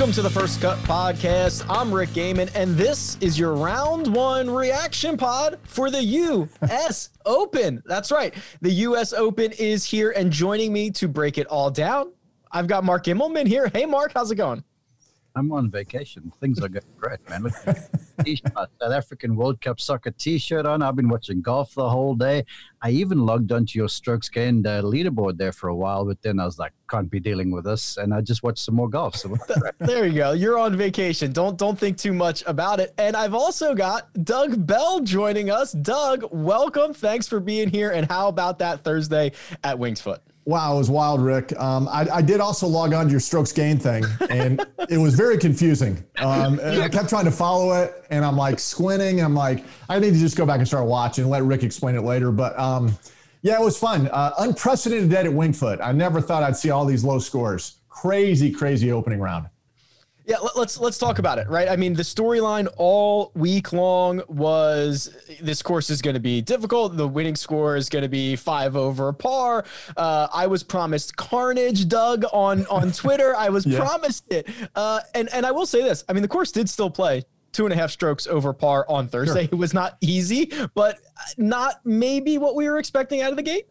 Welcome to the First Cut Podcast. I'm Rick Gehman, and this is your round one reaction pod for the U.S. Open. That's right. The U.S. Open is here, and joining me to break it all down, I've got Mark Immelman here. Hey, Mark, how's it going? I'm on vacation. Things are going great, man. Look, South African World Cup soccer T-shirt on. I've been watching golf the whole day. I even logged onto your strokes gained uh, leaderboard there for a while, but then I was like, can't be dealing with this, and I just watched some more golf. So there you go. You're on vacation. Don't don't think too much about it. And I've also got Doug Bell joining us. Doug, welcome. Thanks for being here. And how about that Thursday at Winged Foot? Wow, it was wild, Rick. Um, I, I, did also log on to your strokes gain thing, and it was very confusing. Um, I kept trying to follow it, and I'm like squinting. I'm like, I need to just go back and start watching. And let Rick explain it later. But um, yeah, it was fun. Uh, unprecedented day at Winged Foot. I never thought I'd see all these low scores. Crazy, crazy opening round. Yeah, let's let's talk about it, right? I mean, the storyline all week long was this course is going to be difficult. The winning score is going to be five over par. Uh, I was promised carnage, Doug, on on Twitter. I was yeah. promised it, uh, and and I will say this. I mean, the course did still play two and a half strokes over par on Thursday. Sure. It was not easy, but not maybe what we were expecting out of the gate.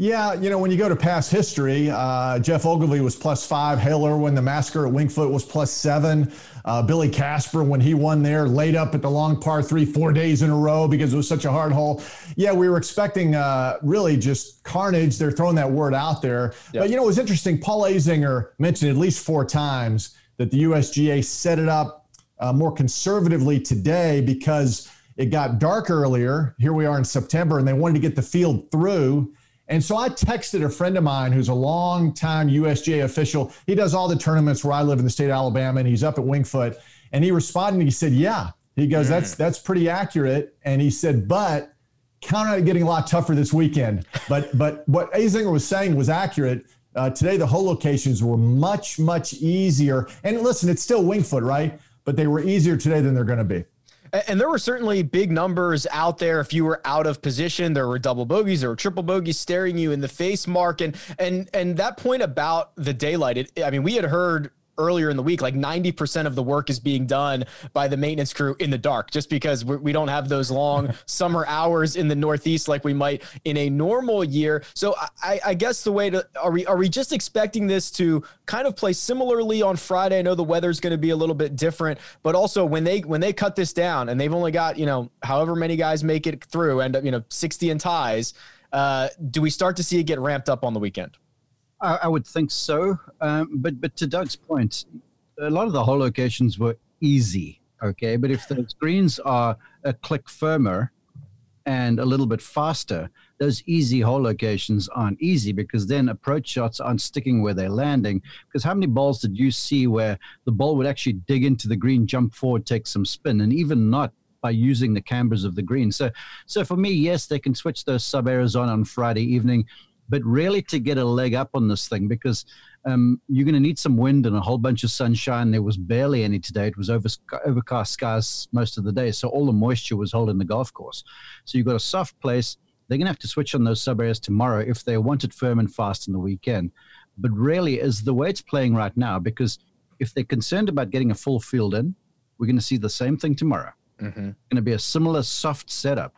Yeah, you know, when you go to past history, uh, Geoff Ogilvy was plus five. Hale Irwin, the massacre at Wingfoot, was plus seven. Uh, Billy Casper, when he won there, laid up at the long par three four days in a row because it was such a hard hole. Yeah, we were expecting uh, really just carnage. They're throwing that word out there. Yep. But, you know, it was interesting. Paul Azinger mentioned at least four times that the USGA set it up uh, more conservatively today because it got dark earlier. Here we are in September, and they wanted to get the field through. And so I texted a friend of mine who's a long-time USGA official. He does all the tournaments where I live in the state of Alabama, and he's up at Wingfoot. And he responded. He said, "Yeah." He goes, mm. "That's that's pretty accurate." And he said, "But count on it getting a lot tougher this weekend." But but what Azinger was saying was accurate. Uh, today, the hole locations were much much easier. And listen, it's still Wingfoot, right? But they were easier today than they're going to be. And there were certainly big numbers out there. If you were out of position, there were double bogeys, there were triple bogeys staring you in the face, Mark. And and and that point about the daylight, it, I mean, we had heard earlier in the week, like 90% of the work is being done by the maintenance crew in the dark, just because we don't have those long summer hours in the Northeast like we might in a normal year. So I, I, guess the way to are we are we just expecting this to kind of play similarly on Friday? I know the weather's going to be a little bit different, but also when they when they cut this down and they've only got you know however many guys make it through, end up you know 60 in ties. Uh, do we start to see it get ramped up on the weekend? I, I would think so. Um, but but to Doug's point, a lot of the hole locations were easy. Okay, but if the screens are a click firmer and a little bit faster, those easy hole locations aren't easy because then approach shots aren't sticking where they're landing. Because how many balls did you see where the ball would actually dig into the green, jump forward, take some spin, and even not by using the cambers of the green. So, so for me, yes, they can switch those sub areas on on Friday evening but really to get a leg up on this thing because um, you're going to need some wind and a whole bunch of sunshine. There was barely any today. It was over, overcast skies most of the day. So all the moisture was holding the golf course. So you've got a soft place. They're going to have to switch on those sub areas tomorrow if they want it firm and fast in the weekend. but really is the way it's playing right now. Because if they're concerned about getting a full field in, we're going to see the same thing tomorrow. Mm-hmm. Going to be a similar soft setup,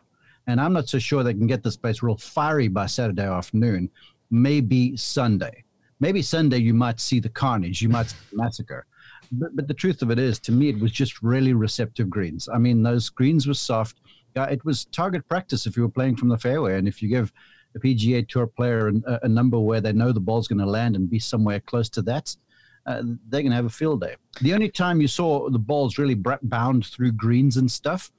and I'm not so sure they can get this place real fiery by Saturday afternoon. Maybe Sunday. Maybe Sunday you might see the carnage, you might see the massacre. But, but the truth of it is, to me, it was just really receptive greens. I mean, those greens were soft. Yeah, it was target practice if you were playing from the fairway, and if you give a PGA Tour player a, a number where they know the ball's going to land and be somewhere close to that, uh, they're going to have a field day. The only time you saw the balls really bound through greens and stuff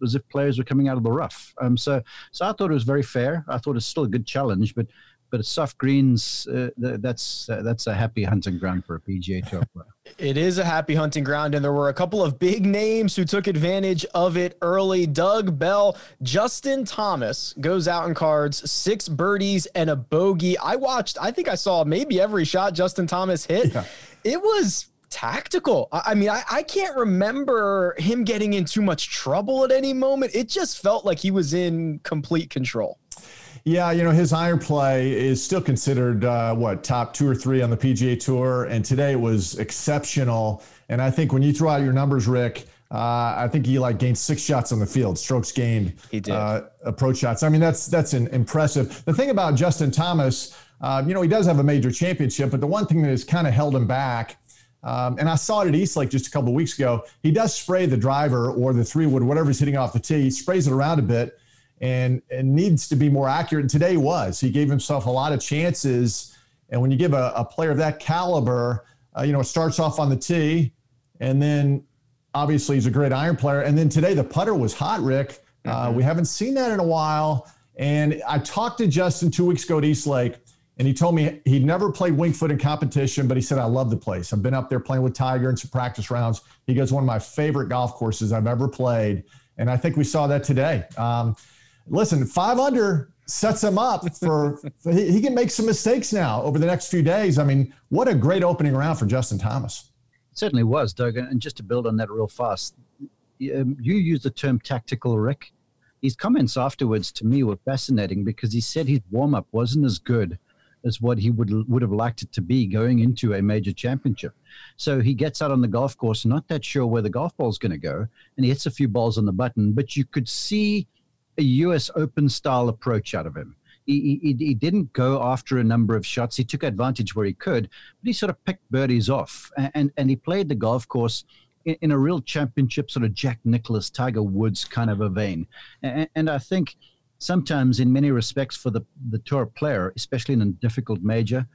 was if players were coming out of the rough. Um, so, so I thought it was very fair. I thought it's still a good challenge, but but soft greens, uh, that's uh, that's a happy hunting ground for a PGA Tour player. It is a happy hunting ground, and there were a couple of big names who took advantage of it early. Doug Bell, Justin Thomas goes out in cards, six birdies and a bogey. I watched, I think I saw maybe every shot Justin Thomas hit. Yeah. It was tactical. I, mean, I, I can't remember him getting in too much trouble at any moment. It just felt like he was in complete control. Yeah, you know, his iron play is still considered uh, what top two or three on the PGA Tour, and today it was exceptional. And I think when you throw out your numbers, Rick, uh, I think he like gained six shots on the field, strokes gained, he did. Uh, approach shots. I mean, that's that's an impressive. The thing about Justin Thomas, uh, you know, he does have a major championship, but the one thing that has kind of held him back. Um, and I saw it at East Lake just a couple of weeks ago. He does spray the driver or the three wood, whatever he's hitting off the tee, he sprays it around a bit and, and needs to be more accurate. And today was. He gave himself a lot of chances. And when you give a, a player of that caliber, uh, you know, it starts off on the tee, and then obviously he's a great iron player. And then today the putter was hot, Rick. Uh, mm-hmm. we haven't seen that in a while. And I talked to Justin two weeks ago at East Lake, and he told me he'd never played Wingfoot in competition, but he said, I love the place. I've been up there playing with Tiger in some practice rounds. He goes, one of my favorite golf courses I've ever played. And I think we saw that today. Um, listen, five under sets him up for, he, he, can make some mistakes now over the next few days. I mean, what a great opening round for Justin Thomas. It certainly was, Doug. And just to build on that real fast, um, you used the term tactical, Rick. His comments afterwards to me were fascinating because he said his warm up wasn't as good as what he would would have liked it to be going into a major championship. So he gets out on the golf course, not that sure where the golf ball is going to go, and he hits a few balls on the button, but you could see a US Open style approach out of him. He, he, he, didn't go after a number of shots. He took advantage where he could, but he sort of picked birdies off. And, and he played the golf course in, in a real championship, sort of Jack Nicklaus, Tiger Woods kind of a vein. And, and I think sometimes, in many respects, for the, the tour player, especially in a difficult major,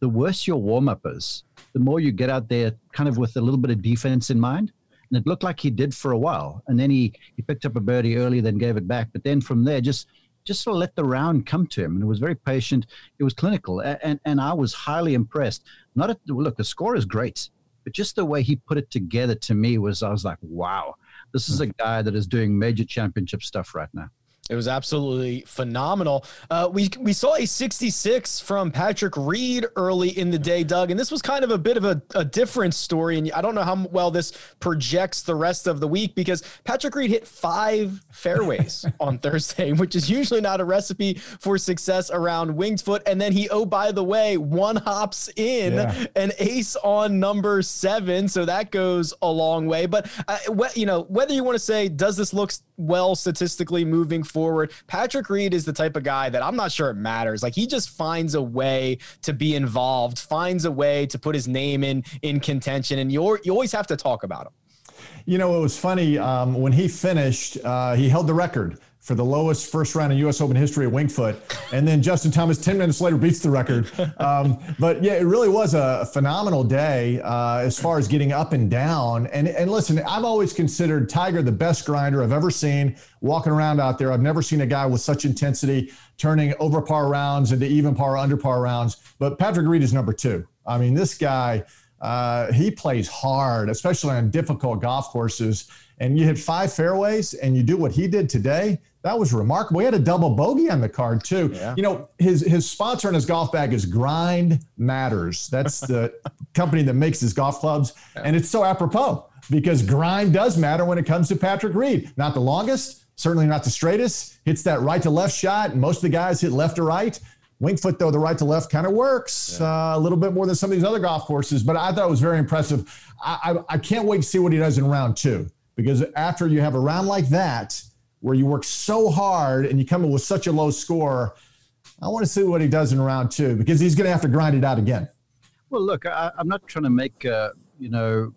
the worse your warm up is, the more you get out there kind of with a little bit of defense in mind and it looked like he did for a while. And then he he picked up a birdie early, then gave it back. But then from there, just just sort of let the round come to him, and it was very patient. It was clinical, and and I was highly impressed. Not at look, the score is great, but just the way he put it together to me was I was like, wow, this is hmm. a guy that is doing major championship stuff right now. It was absolutely phenomenal. Uh, we we saw a 66 from Patrick Reed early in the day, Doug, and this was kind of a bit of a, a different story. And I don't know how well this projects the rest of the week because Patrick Reed hit five fairways on Thursday, which is usually not a recipe for success around Winged Foot. And then he, oh by the way, one hops in yeah. an ace on number seven, so that goes a long way. But uh, you know whether you want to say does this look well statistically moving forward forward. Patrick Reed is the type of guy that I'm not sure it matters. Like he just finds a way to be involved, finds a way to put his name in in contention, and you you always have to talk about him. You know, it was funny um, when he finished. Uh, he held the record for the lowest first round in U.S. Open history at Wingfoot. And then Justin Thomas, 10 minutes later, beats the record. Um, but yeah, it really was a phenomenal day uh, as far as getting up and down. And, and listen, I've always considered Tiger the best grinder I've ever seen walking around out there. I've never seen a guy with such intensity turning over par rounds into even par, under par rounds. But Patrick Reed is number two. I mean, this guy, uh, he plays hard, especially on difficult golf courses and you hit five fairways and you do what he did today, that was remarkable. He had a double bogey on the card too. Yeah. You know, his his sponsor in his golf bag is Grind Matters. That's the company that makes his golf clubs, yeah. and it's so apropos because grind does matter when it comes to Patrick Reed. Not the longest, certainly not the straightest. Hits that right to left shot, and most of the guys hit left to right. Wingfoot, though, the right to left kind of works yeah. uh, a little bit more than some of these other golf courses, but I thought it was very impressive. I, I, I can't wait to see what he does in round two because after you have a round like that, where you work so hard and you come in with such a low score, I want to see what he does in round two because he's going to have to grind it out again. Well, look, I, am not trying to make, uh, you know,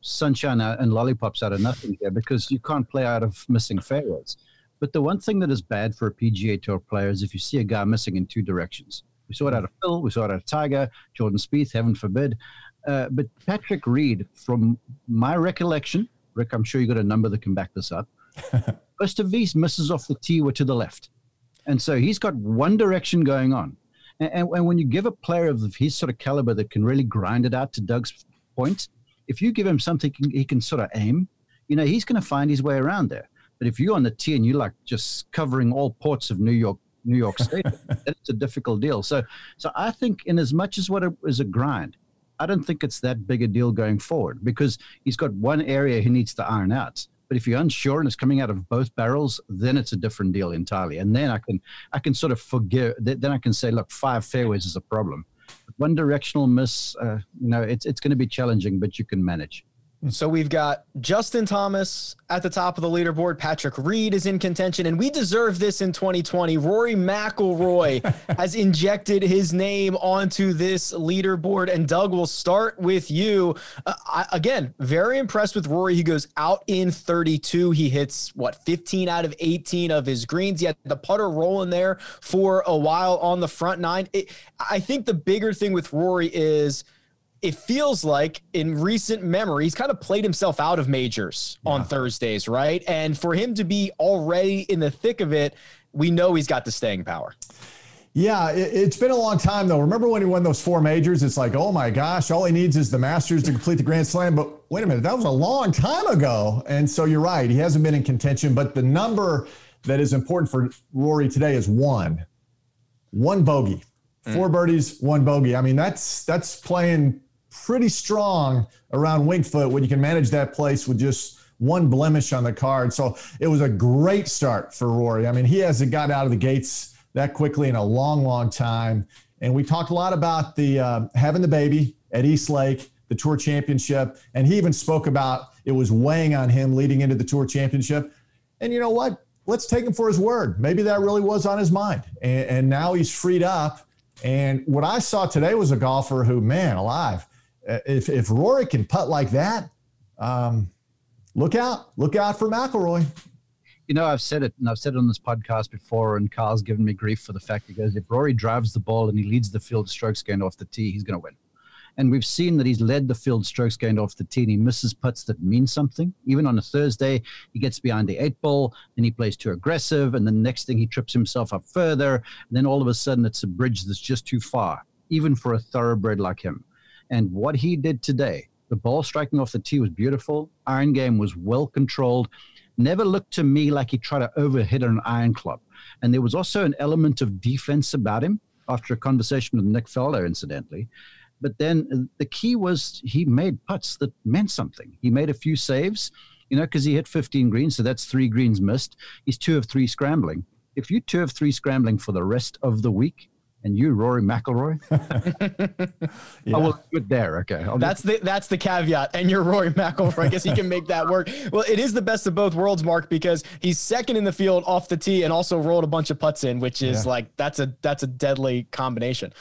sunshine and lollipops out of nothing here because you can't play out of missing fairways. But the one thing that is bad for a PGA Tour player is if you see a guy missing in two directions. We saw it out of Phil, we saw it out of Tiger, Jordan Spieth, heaven forbid. Uh, but Patrick Reed, from my recollection, Rick, I'm sure you got a number that can back this up. Most of these misses off the tee were to the left. And so he's got one direction going on. And, and, and when you give a player of his sort of caliber that can really grind it out to Doug's point, if you give him something he can sort of aim, you know, he's going to find his way around there. But if you're on the tee and you're like just covering all ports of New York, New York State, it's a difficult deal. So, so I think in as much as what it is a grind, I don't think it's that big a deal going forward because he's got one area he needs to iron out. But if you're unsure and it's coming out of both barrels, then it's a different deal entirely. And then I can I can sort of forgive. Then I can say, look, five fairways is a problem. One directional miss, uh, you know, it's it's going to be challenging, but you can manage. So we've got Justin Thomas at the top of the leaderboard. Patrick Reed is in contention, and we deserve this in 2020. Rory McIlroy has injected his name onto this leaderboard. And Doug, will start with you. Uh, I, again, very impressed with Rory. He goes out in 32. He hits what 15 out of 18 of his greens. He had the putter rolling there for a while on the front nine. It, I think the bigger thing with Rory is it feels like in recent memory, he's kind of played himself out of majors yeah. on Thursdays, right? And for him to be already in the thick of it, we know he's got the staying power. Yeah, it, has been a long time though. Remember when he won those four majors? It's like, oh my gosh, all he needs is the Masters to complete the Grand Slam. But wait a minute, that was a long time ago. And so you're right, he hasn't been in contention. But the number that is important for Rory today is one, one bogey, four mm. birdies, one bogey. I mean, that's that's playing pretty strong around Wingfoot when you can manage that place with just one blemish on the card. So it was a great start for Rory. I mean, he hasn't got out of the gates that quickly in a long, long time. And we talked a lot about the uh, having the baby at East Lake, the Tour Championship, and he even spoke about it was weighing on him leading into the Tour Championship. And you know what? Let's take him for his word. Maybe that really was on his mind, and, and now he's freed up. And what I saw today was a golfer who, man, alive, if if Rory can putt like that, um, look out, look out for McIlroy. You know, I've said it, and I've said it on this podcast before, and Carl's given me grief for the fact he goes, if Rory drives the ball and he leads the field strokes gained off the tee, he's going to win. And we've seen that he's led the field strokes gained off the tee, and he misses putts that mean something. Even on a Thursday, he gets behind the eight ball, then he plays too aggressive, and the next thing he trips himself up further, and then all of a sudden it's a bridge that's just too far, even for a thoroughbred like him. And what he did today, the ball striking off the tee was beautiful. Iron game was well controlled. Never looked to me like he tried to overhit an iron club. And there was also an element of defense about him after a conversation with Nick Faldo, incidentally. But then uh, the key was he made putts that meant something. He made a few saves, you know, because he hit 15 greens, so that's three greens missed. He's two of three scrambling. If you two of three scrambling for the rest of the week, and you, Rory McIlroy. yeah. Oh, well, good there. Okay, I'll that's just... the that's the caveat. And you're Rory McIlroy. I guess he can make that work. Well, it is the best of both worlds, Mark, because he's second in the field off the tee and also rolled a bunch of putts in, which is yeah. like that's a that's a deadly combination.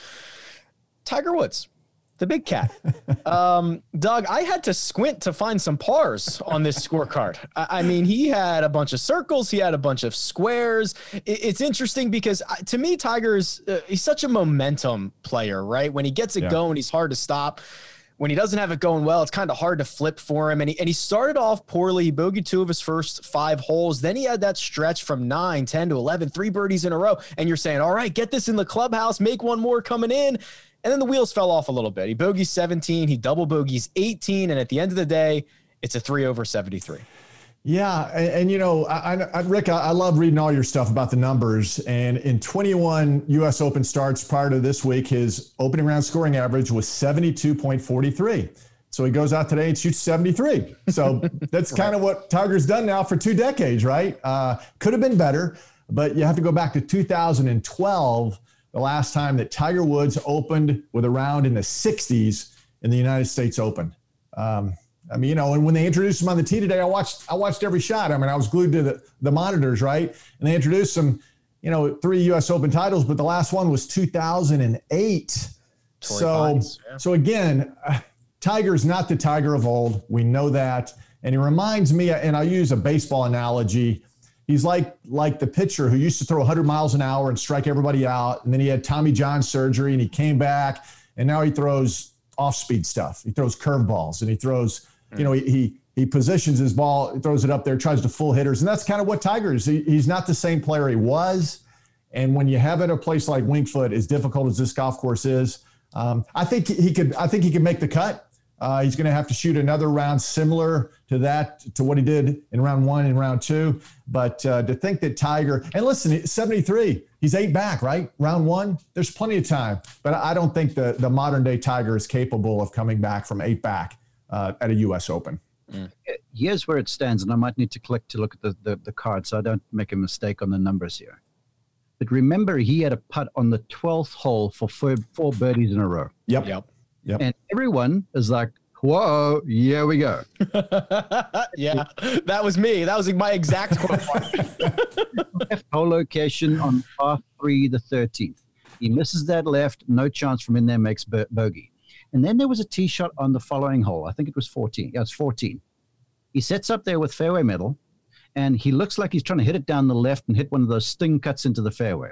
Tiger Woods the big cat. Um, Doug, I had to squint to find some pars on this scorecard. I, I, mean, he had a bunch of circles, he had a bunch of squares. It, it's interesting because uh, to me, Tiger's uh, he's such a momentum player, right? When he gets it yeah. going, he's hard to stop. When he doesn't have it going well, it's kind of hard to flip for him. And he, and he started off poorly. He bogeyed two of his first five holes. Then he had that stretch from 9, 10 to 11, three birdies in a row. And you're saying, all right, get this in the clubhouse, make one more coming in. And then the wheels fell off a little bit. He bogeys 17, he double bogeys 18, and at the end of the day, it's a three over 73. Yeah, and, and you know, I, I, Rick, I, I, love reading all your stuff about the numbers. And in 21 U.S. Open starts prior to this week, his opening round scoring average was 72.43. So he goes out today and shoots 73. So that's right. kind of what Tiger's done now for two decades, right? Uh, could have been better, but you have to go back to 2012 the last time that Tiger Woods opened with a round in the 60s in the United States Open. Um, I mean, you know, and when they introduced him on the tee today, I watched I watched every shot. I mean, I was glued to the, the monitors, right? And they introduced him, you know, three U.S. Open titles, but the last one was 2008. So, yeah. so again, uh, Tiger's not the Tiger of old. We know that, and he reminds me. And I'll use a baseball analogy. He's like like the pitcher who used to throw 100 miles an hour and strike everybody out, and then he had Tommy John surgery, and he came back, and now he throws off-speed stuff. He throws curveballs, and he throws you know, he, he, he positions his ball, throws it up there, tries to full hitters, and that's kind of what Tiger is. He, he's not the same player he was. And when you have it a place like Wingfoot, as difficult as this golf course is, um, I think he could. I think he could make the cut. Uh, he's going to have to shoot another round similar to that to what he did in round one and round two. But uh, to think that Tiger and listen, 73, he's eight back, right? Round one, there's plenty of time. But I don't think the the modern day Tiger is capable of coming back from eight back uh, at a U.S. Open. Mm. Here's where it stands, and I might need to click to look at the, the, the card so I don't make a mistake on the numbers here. But remember, he had a putt on the 12th hole for four, four birdies in a row. Yep. Yep. Yep. And everyone is like, whoa, here we go. yeah, that was me. That was my exact quote. left hole location on par three, the 13th. He misses that left, no chance from in there, makes bogey. And then there was a tee shot on the following hole. I think it was 14. Yeah, it's 14. He sets up there with fairway middle, and he looks like he's trying to hit it down the left and hit one of those sting cuts into the fairway.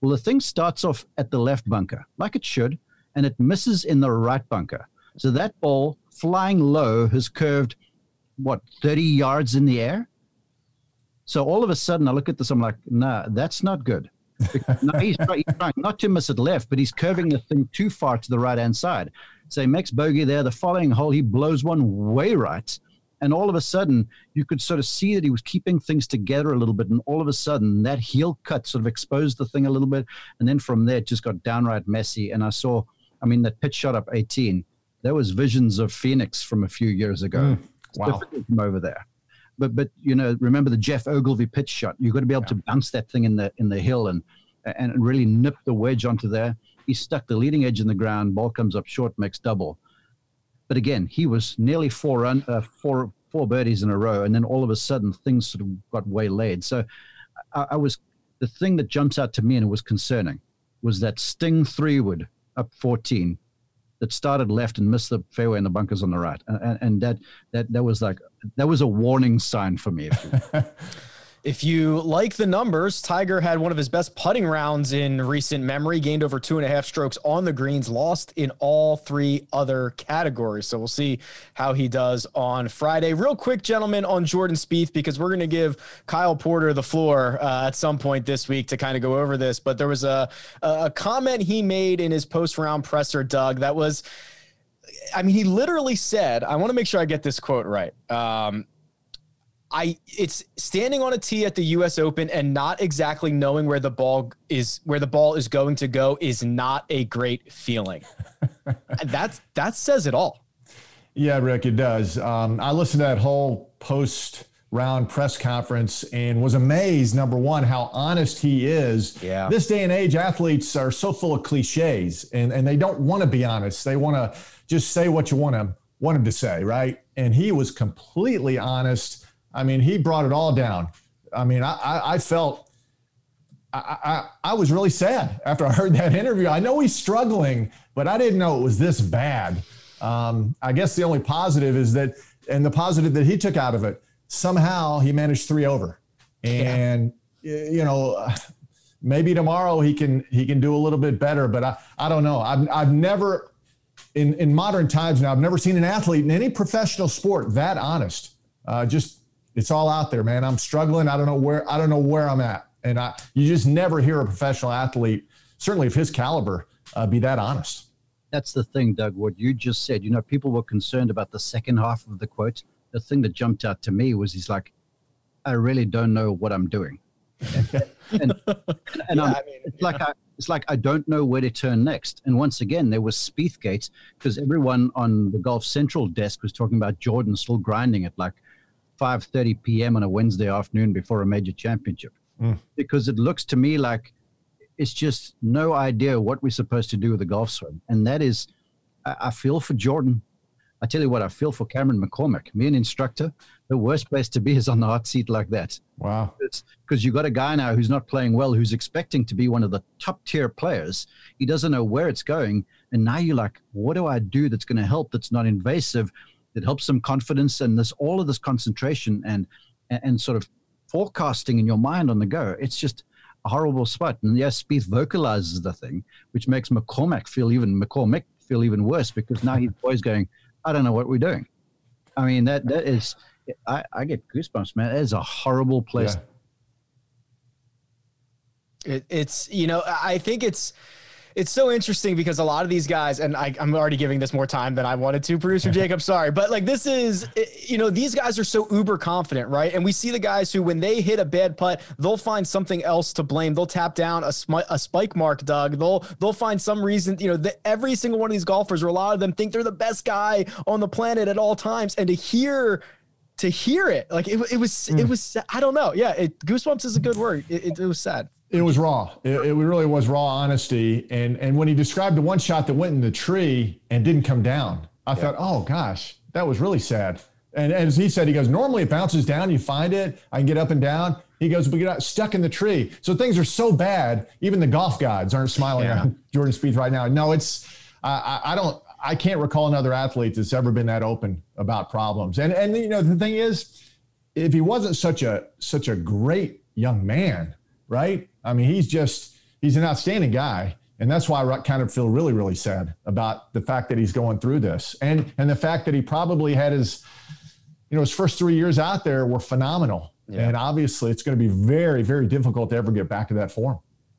Well, the thing starts off at the left bunker, like it should, and it misses in the right bunker. So that ball flying low has curved, what, 30 yards in the air? So all of a sudden, I look at this, I'm like, nah, that's not good. no, he's, trying, he's trying not to miss it left, but he's curving the thing too far to the right hand side. So he makes bogey there. The following hole, he blows one way right. And all of a sudden, you could sort of see that he was keeping things together a little bit. And all of a sudden, that heel cut sort of exposed the thing a little bit. And then from there, it just got downright messy. And I saw, I mean, that pitch shot up 18, there was visions of Phoenix from a few years ago. Mm, wow. From over there. But, but you know, remember the Geoff Ogilvy pitch shot. You've got to be able yeah. to bounce that thing in the in the hill and and really nip the wedge onto there. He stuck the leading edge in the ground. Ball comes up short, makes double. But again, he was nearly four run, uh, four four birdies in a row, and then all of a sudden things sort of got waylaid. So I, I was the thing that jumps out to me and it was concerning was that Sting three wood up 14 that started left and missed the fairway and the bunkers on the right, and, and that that that was like that was a warning sign for me. If you like the numbers, Tiger had one of his best putting rounds in recent memory, gained over two and a half strokes on the greens, lost in all three other categories. So we'll see how he does on Friday. Real quick, gentlemen, on Jordan Spieth, because we're going to give Kyle Porter the floor uh, at some point this week to kind of go over this. But there was a, a comment he made in his post round presser, Doug, that was. I mean, he literally said, I want to make sure I get this quote right. Um, I it's standing on a tee at the US Open and not exactly knowing where the ball is where the ball is going to go is not a great feeling. That's that says it all. Yeah, Rick, it does. Um, I listened to that whole post round press conference and was amazed number one how honest he is yeah this day and age athletes are so full of cliches and, and they don't want to be honest they want to just say what you want to want them to say right and he was completely honest I mean, he brought it all down. I mean, I, I, felt I, I, I was really sad after I heard that interview. I know he's struggling, but I didn't know it was this bad. Um, I guess the only positive is that, and the positive that he took out of it, somehow he managed three over, and yeah. you know, maybe tomorrow he can he can do a little bit better. But I I don't know. I've I've never in in modern times now I've never seen an athlete in any professional sport that honest. Uh, just it's all out there, man. I'm struggling. I don't know where I don't know where I'm at, and I you just never hear a professional athlete, certainly of his caliber, uh, be that honest. That's the thing, Doug. What you just said. You know, people were concerned about the second half of the quote. The thing that jumped out to me was he's like, "I really don't know what I'm doing," and, and, and yeah, I mean, it's like I, it's like I don't know where to turn next. And once again, there was Spiethgate because everyone on the Golf Central desk was talking about Jordan still grinding it like 5:30 p.m. on a Wednesday afternoon before a major championship, mm. because it looks to me like it's just no idea what we're supposed to do with the golf swing. And that is, I, I feel for Jordan. I tell you what, I feel for Cameron McCormick, me an instructor. The worst place to be is on the hot seat like that. Wow. Because you've got a guy now who's not playing well, who's expecting to be one of the top tier players. He doesn't know where it's going. And now you're like, what do I do that's going to help, that's not invasive, that helps some confidence and this all of this concentration and, and, and sort of forecasting in your mind on the go. It's just a horrible spot. And yes, Spieth vocalizes the thing, which makes McCormack feel even McCormick feel even worse because now he's always going, I don't know what we're doing. I mean, that that is, I, I get goosebumps, man. That is a horrible place. Yeah. It, it's, you know, I think it's, it's so interesting because a lot of these guys, and I, am already giving this more time than I wanted to, producer Jacob. Sorry, but like this is, you know, these guys are so uber confident, right? And we see the guys who, when they hit a bad putt, they'll find something else to blame. They'll tap down a, a spike mark, Doug. They'll they'll find some reason, you know, that every single one of these golfers, or a lot of them, think they're the best guy on the planet at all times, and to hear to hear it like it, it was mm. it was i don't know yeah it, goosebumps is a good word it, it, it was sad it was raw. It, it, really was raw honesty. And and when he described the one shot that went in the tree and didn't come down, I yeah. thought, oh gosh, that was really sad. And as he said, he goes, normally it bounces down, you find it, I can get up and down. He goes, but you're stuck in the tree. So things are so bad, even the golf gods aren't smiling yeah. on Jordan Spieth right now. No, it's I, I don't I can't recall another athlete that's ever been that open about problems. And and you know the thing is, if he wasn't such a such a great young man, right? I mean, he's just he's an outstanding guy, and that's why I kind of feel really really sad about the fact that he's going through this, and and the fact that he probably had his, you know, his first three years out there were phenomenal, yeah. and obviously it's going to be very very difficult to ever get back to that form.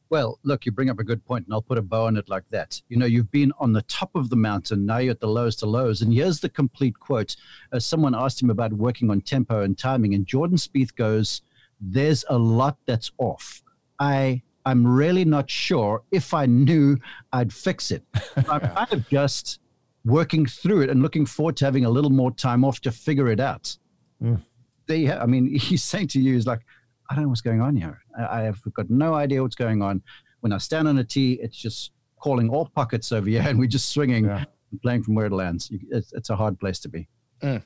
Well, look, you bring up a good point, and I'll put a bow on it like that. You know, you've been on the top of the mountain, now you're at the lowest of lows. And here's the complete quote. Uh, someone asked him about working on tempo and timing, and Jordan Spieth goes, There's a lot that's off. I I'm really not sure if I knew I'd fix it. I'm kind of just working through it and looking forward to having a little more time off to figure it out. Mm. Have, I mean, he's saying to you, he's like, I don't know what's going on here. I, I have got no idea what's going on. When I stand on a tee, it's just calling all pockets over here, and we're just swinging yeah. and playing from where it lands. It's, it's a hard place to be. Mm.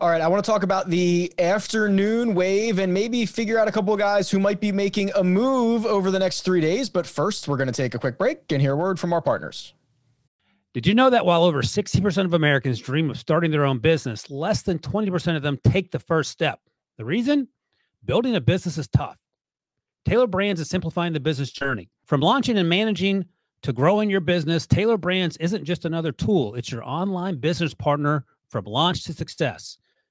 All right, I want to talk about the afternoon wave and maybe figure out a couple of guys who might be making a move over the next three days. But first, we're going to take a quick break and hear a word from our partners. Did you know that while over 60% of Americans dream of starting their own business, less than 20% of them take the first step? The reason? Building a business is tough. Tailor Brands is simplifying the business journey. From launching and managing to growing your business, Tailor Brands isn't just another tool, it's your online business partner from launch to success.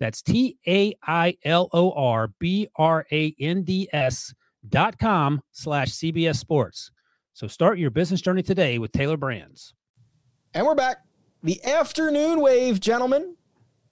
That's T A I L O R B R A N D S dot com slash CBS Sports. So start your business journey today with Tailor Brands. And we're back. The afternoon wave, gentlemen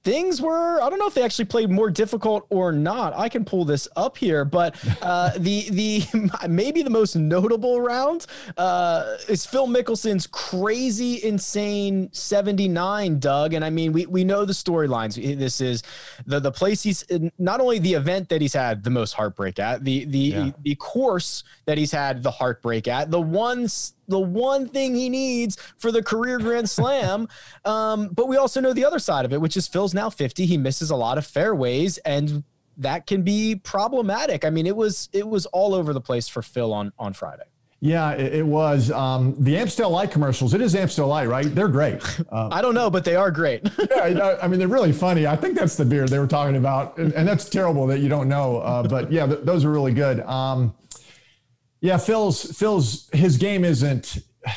things were I don't know if they actually played more difficult or not. I can pull this up here, but uh, the the maybe the most notable round uh, is Phil Mickelson's crazy insane 79 Doug and I mean we we know the storylines. This is the the place he's not only the event that he's had the most heartbreak at, the the yeah. the course that he's had the heartbreak at, the ones the one thing he needs for the career grand slam. Um, but we also know the other side of it, which is Phil's now 50. He misses a lot of fairways and that can be problematic. I mean, it was it was all over the place for Phil on on Friday. Yeah, it, it was. Um, the Amstel Light commercials, it is Amstel Light, right? They're great. Uh, I don't know, but they are great. yeah, I mean, they're really funny. I think that's the beer they were talking about. And, and that's terrible that you don't know. Uh, but yeah, th- those are really good. Um, yeah, Phil's Phil's his game isn't.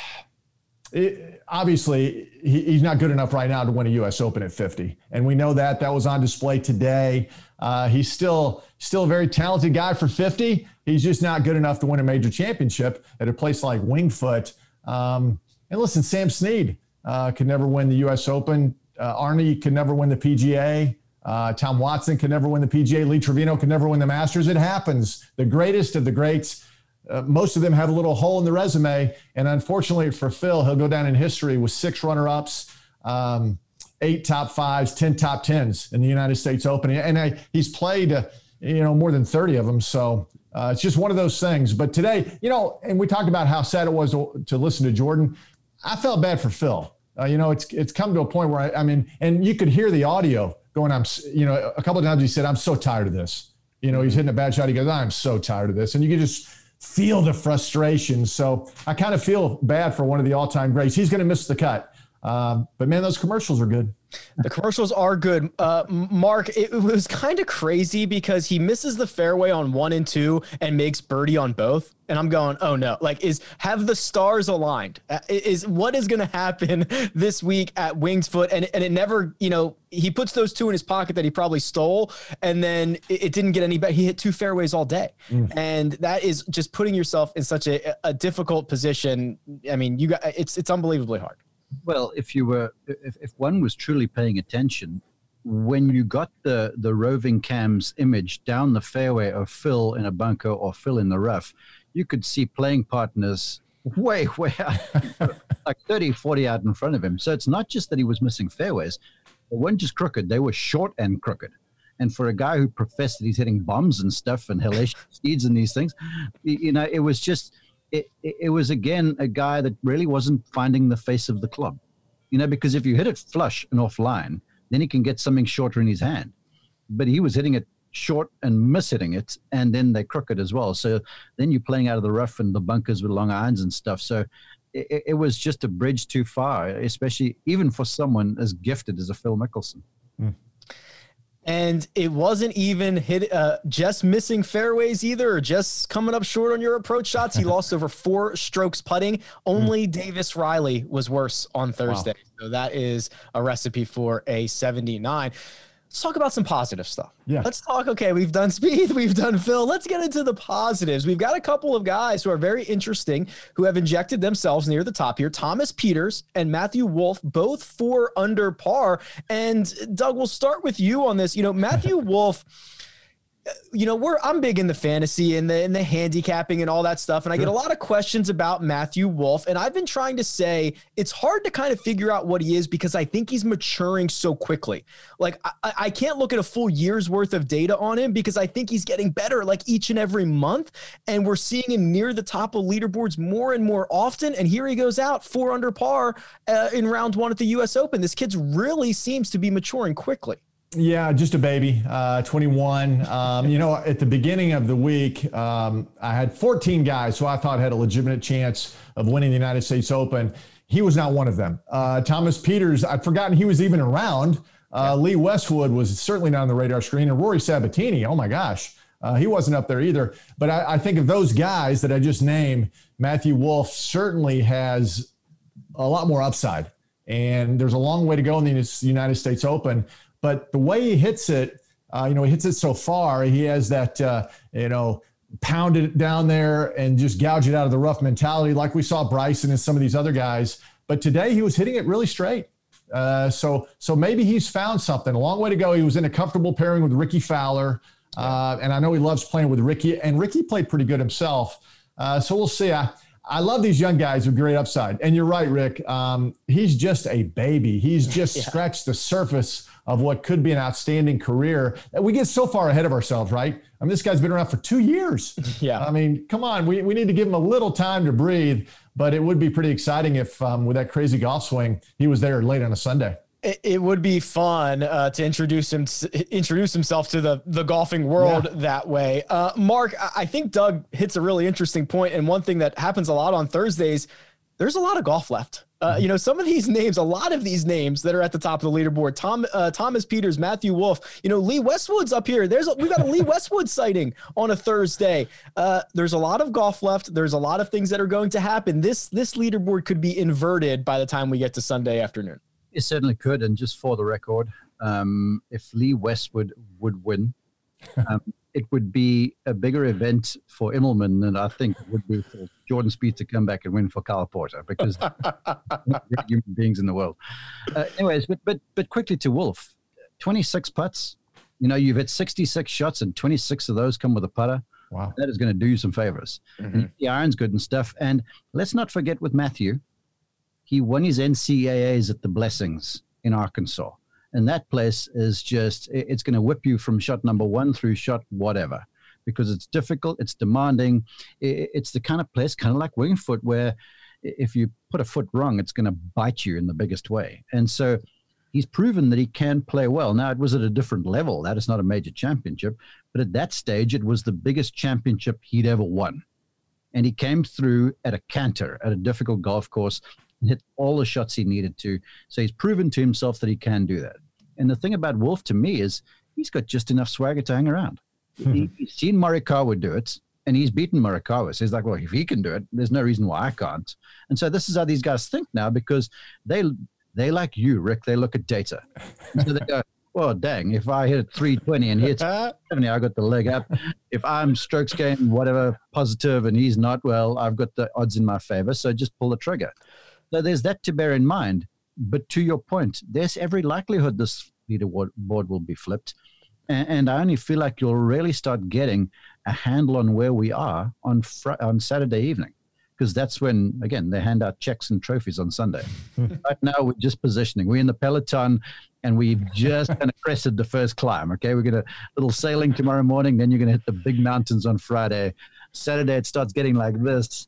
It, obviously, he, he's not good enough right now to win a U.S. Open at 50, and we know that. That was on display today. Uh, he's still still a very talented guy for 50. He's just not good enough to win a major championship at a place like Wingfoot. Um, and listen, Sam Snead uh, could never win the U.S. Open. Uh, Arnie could never win the PGA. Uh, Tom Watson could never win the PGA. Lee Trevino could never win the Masters. It happens. The greatest of the greats. Uh, most of them have a little hole in the resume. And unfortunately for Phil, he'll go down in history with six runner ups, um, eight top fives, 10 top tens in the United States Open. And I, he's played, uh, you know, more than 30 of them. So uh, it's just one of those things. But today, you know, and we talked about how sad it was to, to listen to Jordan. I felt bad for Phil. Uh, you know, it's it's come to a point where I, I mean, and you could hear the audio going. I'm, you know, a couple of times he said, "I'm so tired of this." You know, he's hitting a bad shot. He goes, "I'm so tired of this," and you can just feel the frustration. So I kind of feel bad for one of the all-time greats. He's going to miss the cut. Um, but man, those commercials are good. The commercials are good. Uh, Mark, it, it was kind of crazy because he misses the fairway on one and two and makes birdie on both. And I'm going, oh no! Like, is have the stars aligned? Uh, is what is going to happen this week at Winged Foot? And and it never, you know, he puts those two in his pocket that he probably stole, and then it, it didn't get any better. He hit two fairways all day, mm. and that is just putting yourself in such a, a difficult position. I mean, you got it's it's unbelievably hard. Well, if you were, if, if one was truly paying attention, when you got the the roving cams image down the fairway of Phil in a bunker or Phil in the rough, you could see playing partners way, way out, like 30, 40 out in front of him. So it's not just that he was missing fairways. They weren't just crooked, they were short and crooked. And for a guy who professed that he's hitting bombs and stuff and hellacious speeds and these things, you know, it was just – it, it was again a guy that really wasn't finding the face of the club. You know, because if you hit it flush and offline, then he can get something shorter in his hand. But he was hitting it short and miss hitting it, and then they crook it as well. So then you're playing out of the rough and the bunkers with long irons and stuff. So it, it was just a bridge too far, especially even for someone as gifted as a Phil Mickelson. Mm and it wasn't even hit uh, just missing fairways either or just coming up short on your approach shots he lost over four strokes putting only mm. davis riley was worse on thursday wow. so that is a recipe for a 79 let's talk about some positive stuff. Yeah. Let's talk. Okay, we've done Spieth, we've done Phil. Let's get into the positives. We've got a couple of guys who are very interesting who have injected themselves near the top here. Thomas Pieters and Matthew Wolff, both four under par. And Doug, we'll start with you on this. You know, Matthew Wolff you know, we're I'm big in the fantasy and the and the handicapping and all that stuff, and I get a lot of questions about Matthew Wolff. and I've been trying to say it's hard to kind of figure out what he is because I think he's maturing so quickly. Like I, I can't look at a full year's worth of data on him because I think he's getting better like each and every month, and we're seeing him near the top of leaderboards more and more often. And here he goes out four under par uh, in round one at the U.S. Open. This kid's really seems to be maturing quickly. Yeah, just a baby, uh, 21. Um, you know, at the beginning of the week, um, I had 14 guys who I thought had a legitimate chance of winning the United States Open. He was not one of them. Uh, Thomas Pieters, I'd forgotten he was even around. Uh, yeah. Lee Westwood was certainly not on the radar screen. And Rory Sabbatini, oh my gosh, uh, he wasn't up there either. But I, I think of those guys that I just named, Matthew Wolff certainly has a lot more upside. And there's a long way to go in the United States Open. But the way he hits it, uh, you know, he hits it so far. He has that, uh, you know, pound it down there and just gouge it out of the rough mentality, like we saw Bryson and some of these other guys. But today he was hitting it really straight. Uh, so, so maybe he's found something. A long way to go. He was in a comfortable pairing with Rickie Fowler, uh, and I know he loves playing with Rickie. And Rickie played pretty good himself. Uh, so we'll see. I, I love these young guys with great upside. And you're right, Rick. Um, he's just a baby. He's just yeah. scratched the surface of what could be an outstanding career. We get so far ahead of ourselves, right? I mean, this guy's been around for two years. Yeah. I mean, come on. We, we need to give him a little time to breathe, but it would be pretty exciting if, um, with that crazy golf swing, he was there late on a Sunday it would be fun uh, to introduce him introduce himself to the the golfing world yeah. that way. Uh, Mark, I think Doug hits a really interesting point, and one thing that happens a lot on Thursdays, there's a lot of golf left. Uh, you know, some of these names, a lot of these names that are at the top of the leaderboard, Tom, uh, Thomas Pieters, Matthew Wolff, you know, Lee Westwood's up here. There's a, we got a Lee Westwood sighting on a Thursday. Uh, there's a lot of golf left. There's a lot of things that are going to happen. This this leaderboard could be inverted by the time we get to Sunday afternoon. It certainly could. And just for the record, um, if Lee Westwood would win, um, it would be a bigger event for Immelman than I think it would be for Jordan Spieth to come back and win for Kyle Porter because human beings in the world. Uh, anyways, but but but quickly to Wolff, twenty six putts. You know, you've hit sixty six shots and twenty six of those come with a putter. Wow. That is going to do you some favors. Mm-hmm. The iron's good and stuff. And let's not forget with Matthew, he won his NCAAs at the Blessings in Arkansas and that place is just it's going to whip you from shot number one through shot whatever because it's difficult it's demanding. It's the kind of place kind of like Winged Foot where if you put a foot wrong it's going to bite you in the biggest way. And so he's proven that he can play well. Now it was at a different level. That is not a major championship but at that stage it was the biggest championship he'd ever won. And he came through at a canter at a difficult golf course hit all the shots he needed to. So he's proven to himself that he can do that. And the thing about Wolff to me is he's got just enough swagger to hang around. Mm-hmm. He, he's seen Morikawa do it, and he's beaten Morikawa. So he's like, well, if he can do it, there's no reason why I can't. And so this is how these guys think now because they they like you, Rick. They look at data. so they go, well, dang, if I hit 320 and he hits 70, I got the leg up. If I'm strokes gained, whatever, positive, and he's not, well, I've got the odds in my favor. So just pull the trigger. So there's that to bear in mind. But to your point, there's every likelihood this leaderboard will be flipped. And, and I only feel like you'll really start getting a handle on where we are on fr- on Saturday evening because that's when again they hand out checks and trophies on Sunday. right now we're just positioning. We're in the peloton and we've just kind of crested the first climb. Okay, we're gonna a little sailing tomorrow morning. Then you're gonna hit the big mountains on Friday, Saturday it starts getting like this,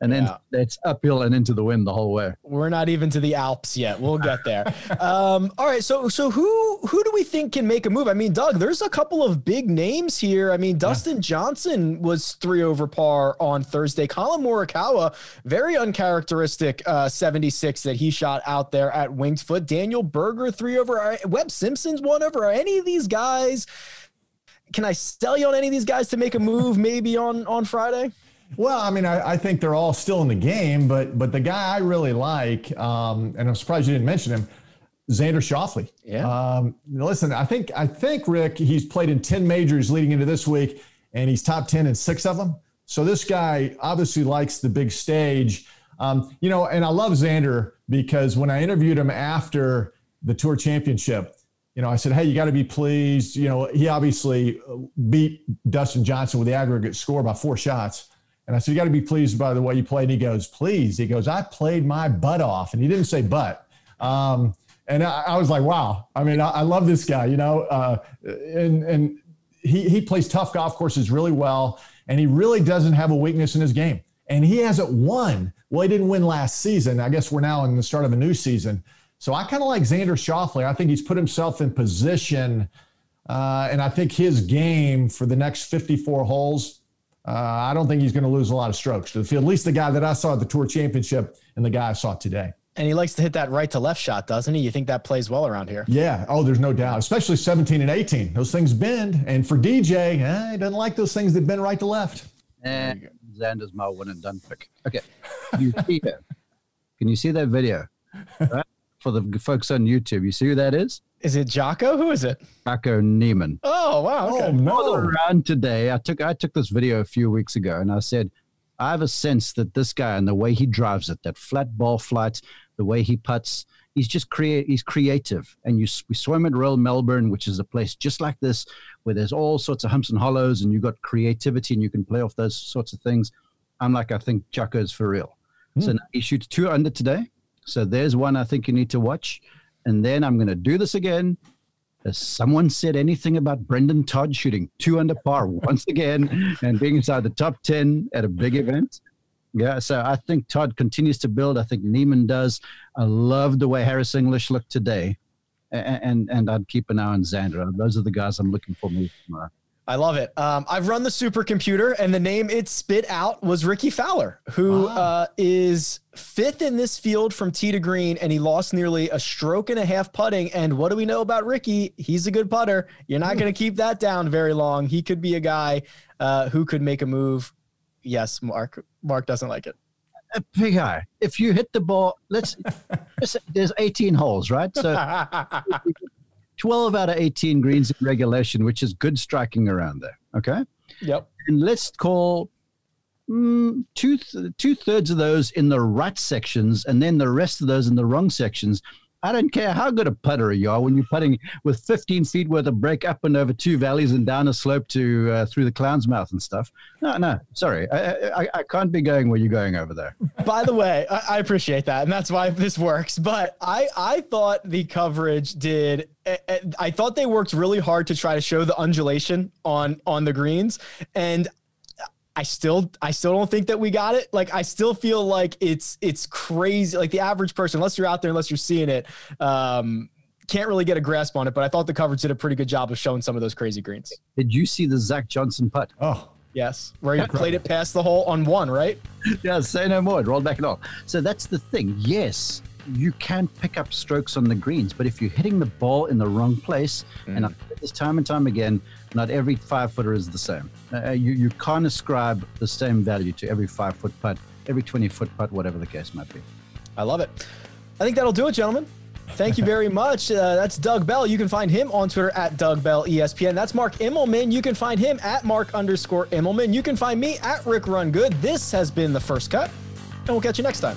and then yeah. it's uphill and into the wind the whole way. We're not even to the Alps yet. We'll get there. um, all right, so so who who do we think can make a move? I mean, Doug, there's a couple of big names here. I mean, Dustin yeah. Johnson was three over par on Thursday. Collin Morikawa, very uncharacteristic uh, 76 that he shot out there at Winged Foot. Daniel Berger three over. Webb Simpson's one over. Are any of these guys? Can I sell you on any of these guys to make a move maybe on on Friday? Well, I mean, I, I, think they're all still in the game, but but the guy I really like, um, and I'm surprised you didn't mention him, Xander Schauffele. Yeah. Um, listen, I think I think Rick, he's played in ten majors leading into this week, and he's top ten in six of them. So this guy obviously likes the big stage. Um, you know, and I love Xander because when I interviewed him after the Tour Championship, you know, I said, hey, you got to be pleased. You know, he obviously uh, beat Dustin Johnson with the aggregate score by four shots. And I said, you got to be pleased by the way you played. And he goes, please. He goes, I played my butt off. And he didn't say but. Um, and I, I, was like, wow. I mean, I, I love this guy, you know, uh, and, and he, he plays tough golf courses really well. And he really doesn't have a weakness in his game. And he hasn't won. Well, he didn't win last season. I guess we're now in the start of a new season. So I kind of like Xander Schauffele. I think he's put himself in position, uh, and I think his game for the next 54 holes. Uh, I don't think he's going to lose a lot of strokes to the field. At least the guy that I saw at the Tour Championship and the guy I saw today. And he likes to hit that right to left shot, doesn't he? You think that plays well around here? Yeah. Oh, there's no doubt. Especially 17 and 18. Those things bend. And for DJ, eh, he doesn't like those things that bend right to left. And Xander's my one and done pick. Okay. You see it. Can you see that video? Right? for the folks on YouTube. You see who that is? Is it Joaco? Who is it? Joaco Niemann. Oh wow! Okay. Oh no! Around today, I took I took this video a few weeks ago, and I said, I have a sense that this guy and the way he drives it, that flat ball flight, the way he puts, he's just create. He's creative. And you we swim at Royal Melbourne, which is a place just like this, where there's all sorts of humps and hollows, and you've got creativity, and you can play off those sorts of things. I'm like, I think Joaco's for real. Mm. So he shoots two under today. So there's one I think you need to watch. And then I'm going to do this again. Has someone said anything about Brendon Todd shooting two under par once again and being inside the top 10 at a big event? Yeah, so I think Todd continues to build. I think Niemann does. I love the way Harris English looked today. And, and, and I'd keep an eye on Xander. Those are the guys I'm looking for tomorrow. I love it. Um, I've run the supercomputer, and the name it spit out was Rickie Fowler, who wow. uh, is fifth in this field from tee to green, and he lost nearly a stroke and a half putting. And what do we know about Rickie? He's a good putter. You're not going to keep that down very long. He could be a guy uh, who could make a move. Yes, Mark. Mark doesn't like it. A big guy. If you hit the ball, let's. there's 18 holes, right? So 12 out of 18 greens in regulation, which is good striking around there. Okay. Yep. And let's call mm, two two thirds of those in the right sections, and then the rest of those in the wrong sections. I don't care how good a putter you are when you're putting with 15 feet worth of break up and over two valleys and down a slope to uh, through the clown's mouth and stuff. No, no, sorry, I, I, I can't be going where you're going over there. By the way, I, I appreciate that, and that's why this works. But I I thought the coverage did. I thought they worked really hard to try to show the undulation on on the greens, and I still I still don't think that we got it. Like I still feel like it's it's crazy. Like the average person, unless you're out there, unless you're seeing it, um, can't really get a grasp on it. But I thought the coverage did a pretty good job of showing some of those crazy greens. Did you see the Zach Johnson putt? Oh, Yes, where he played it past the hole on one, right? yeah, say no more. It rolled back and all. So that's the thing. Yes, you can pick up strokes on the greens, but if you're hitting the ball in the wrong place, and I've said this time and time again, not every five footer is the same. Uh, you, you can't ascribe the same value to every five foot putt, every 20 foot putt, whatever the case might be. I love it. I think that'll do it, gentlemen. Thank you very much. Uh, that's Doug Bell. You can find him on Twitter at Doug Bell ESPN. That's Mark Immelman. You can find him at Mark underscore Immelman. You can find me at Rick Run Good. This has been the first cut, and we'll catch you next time.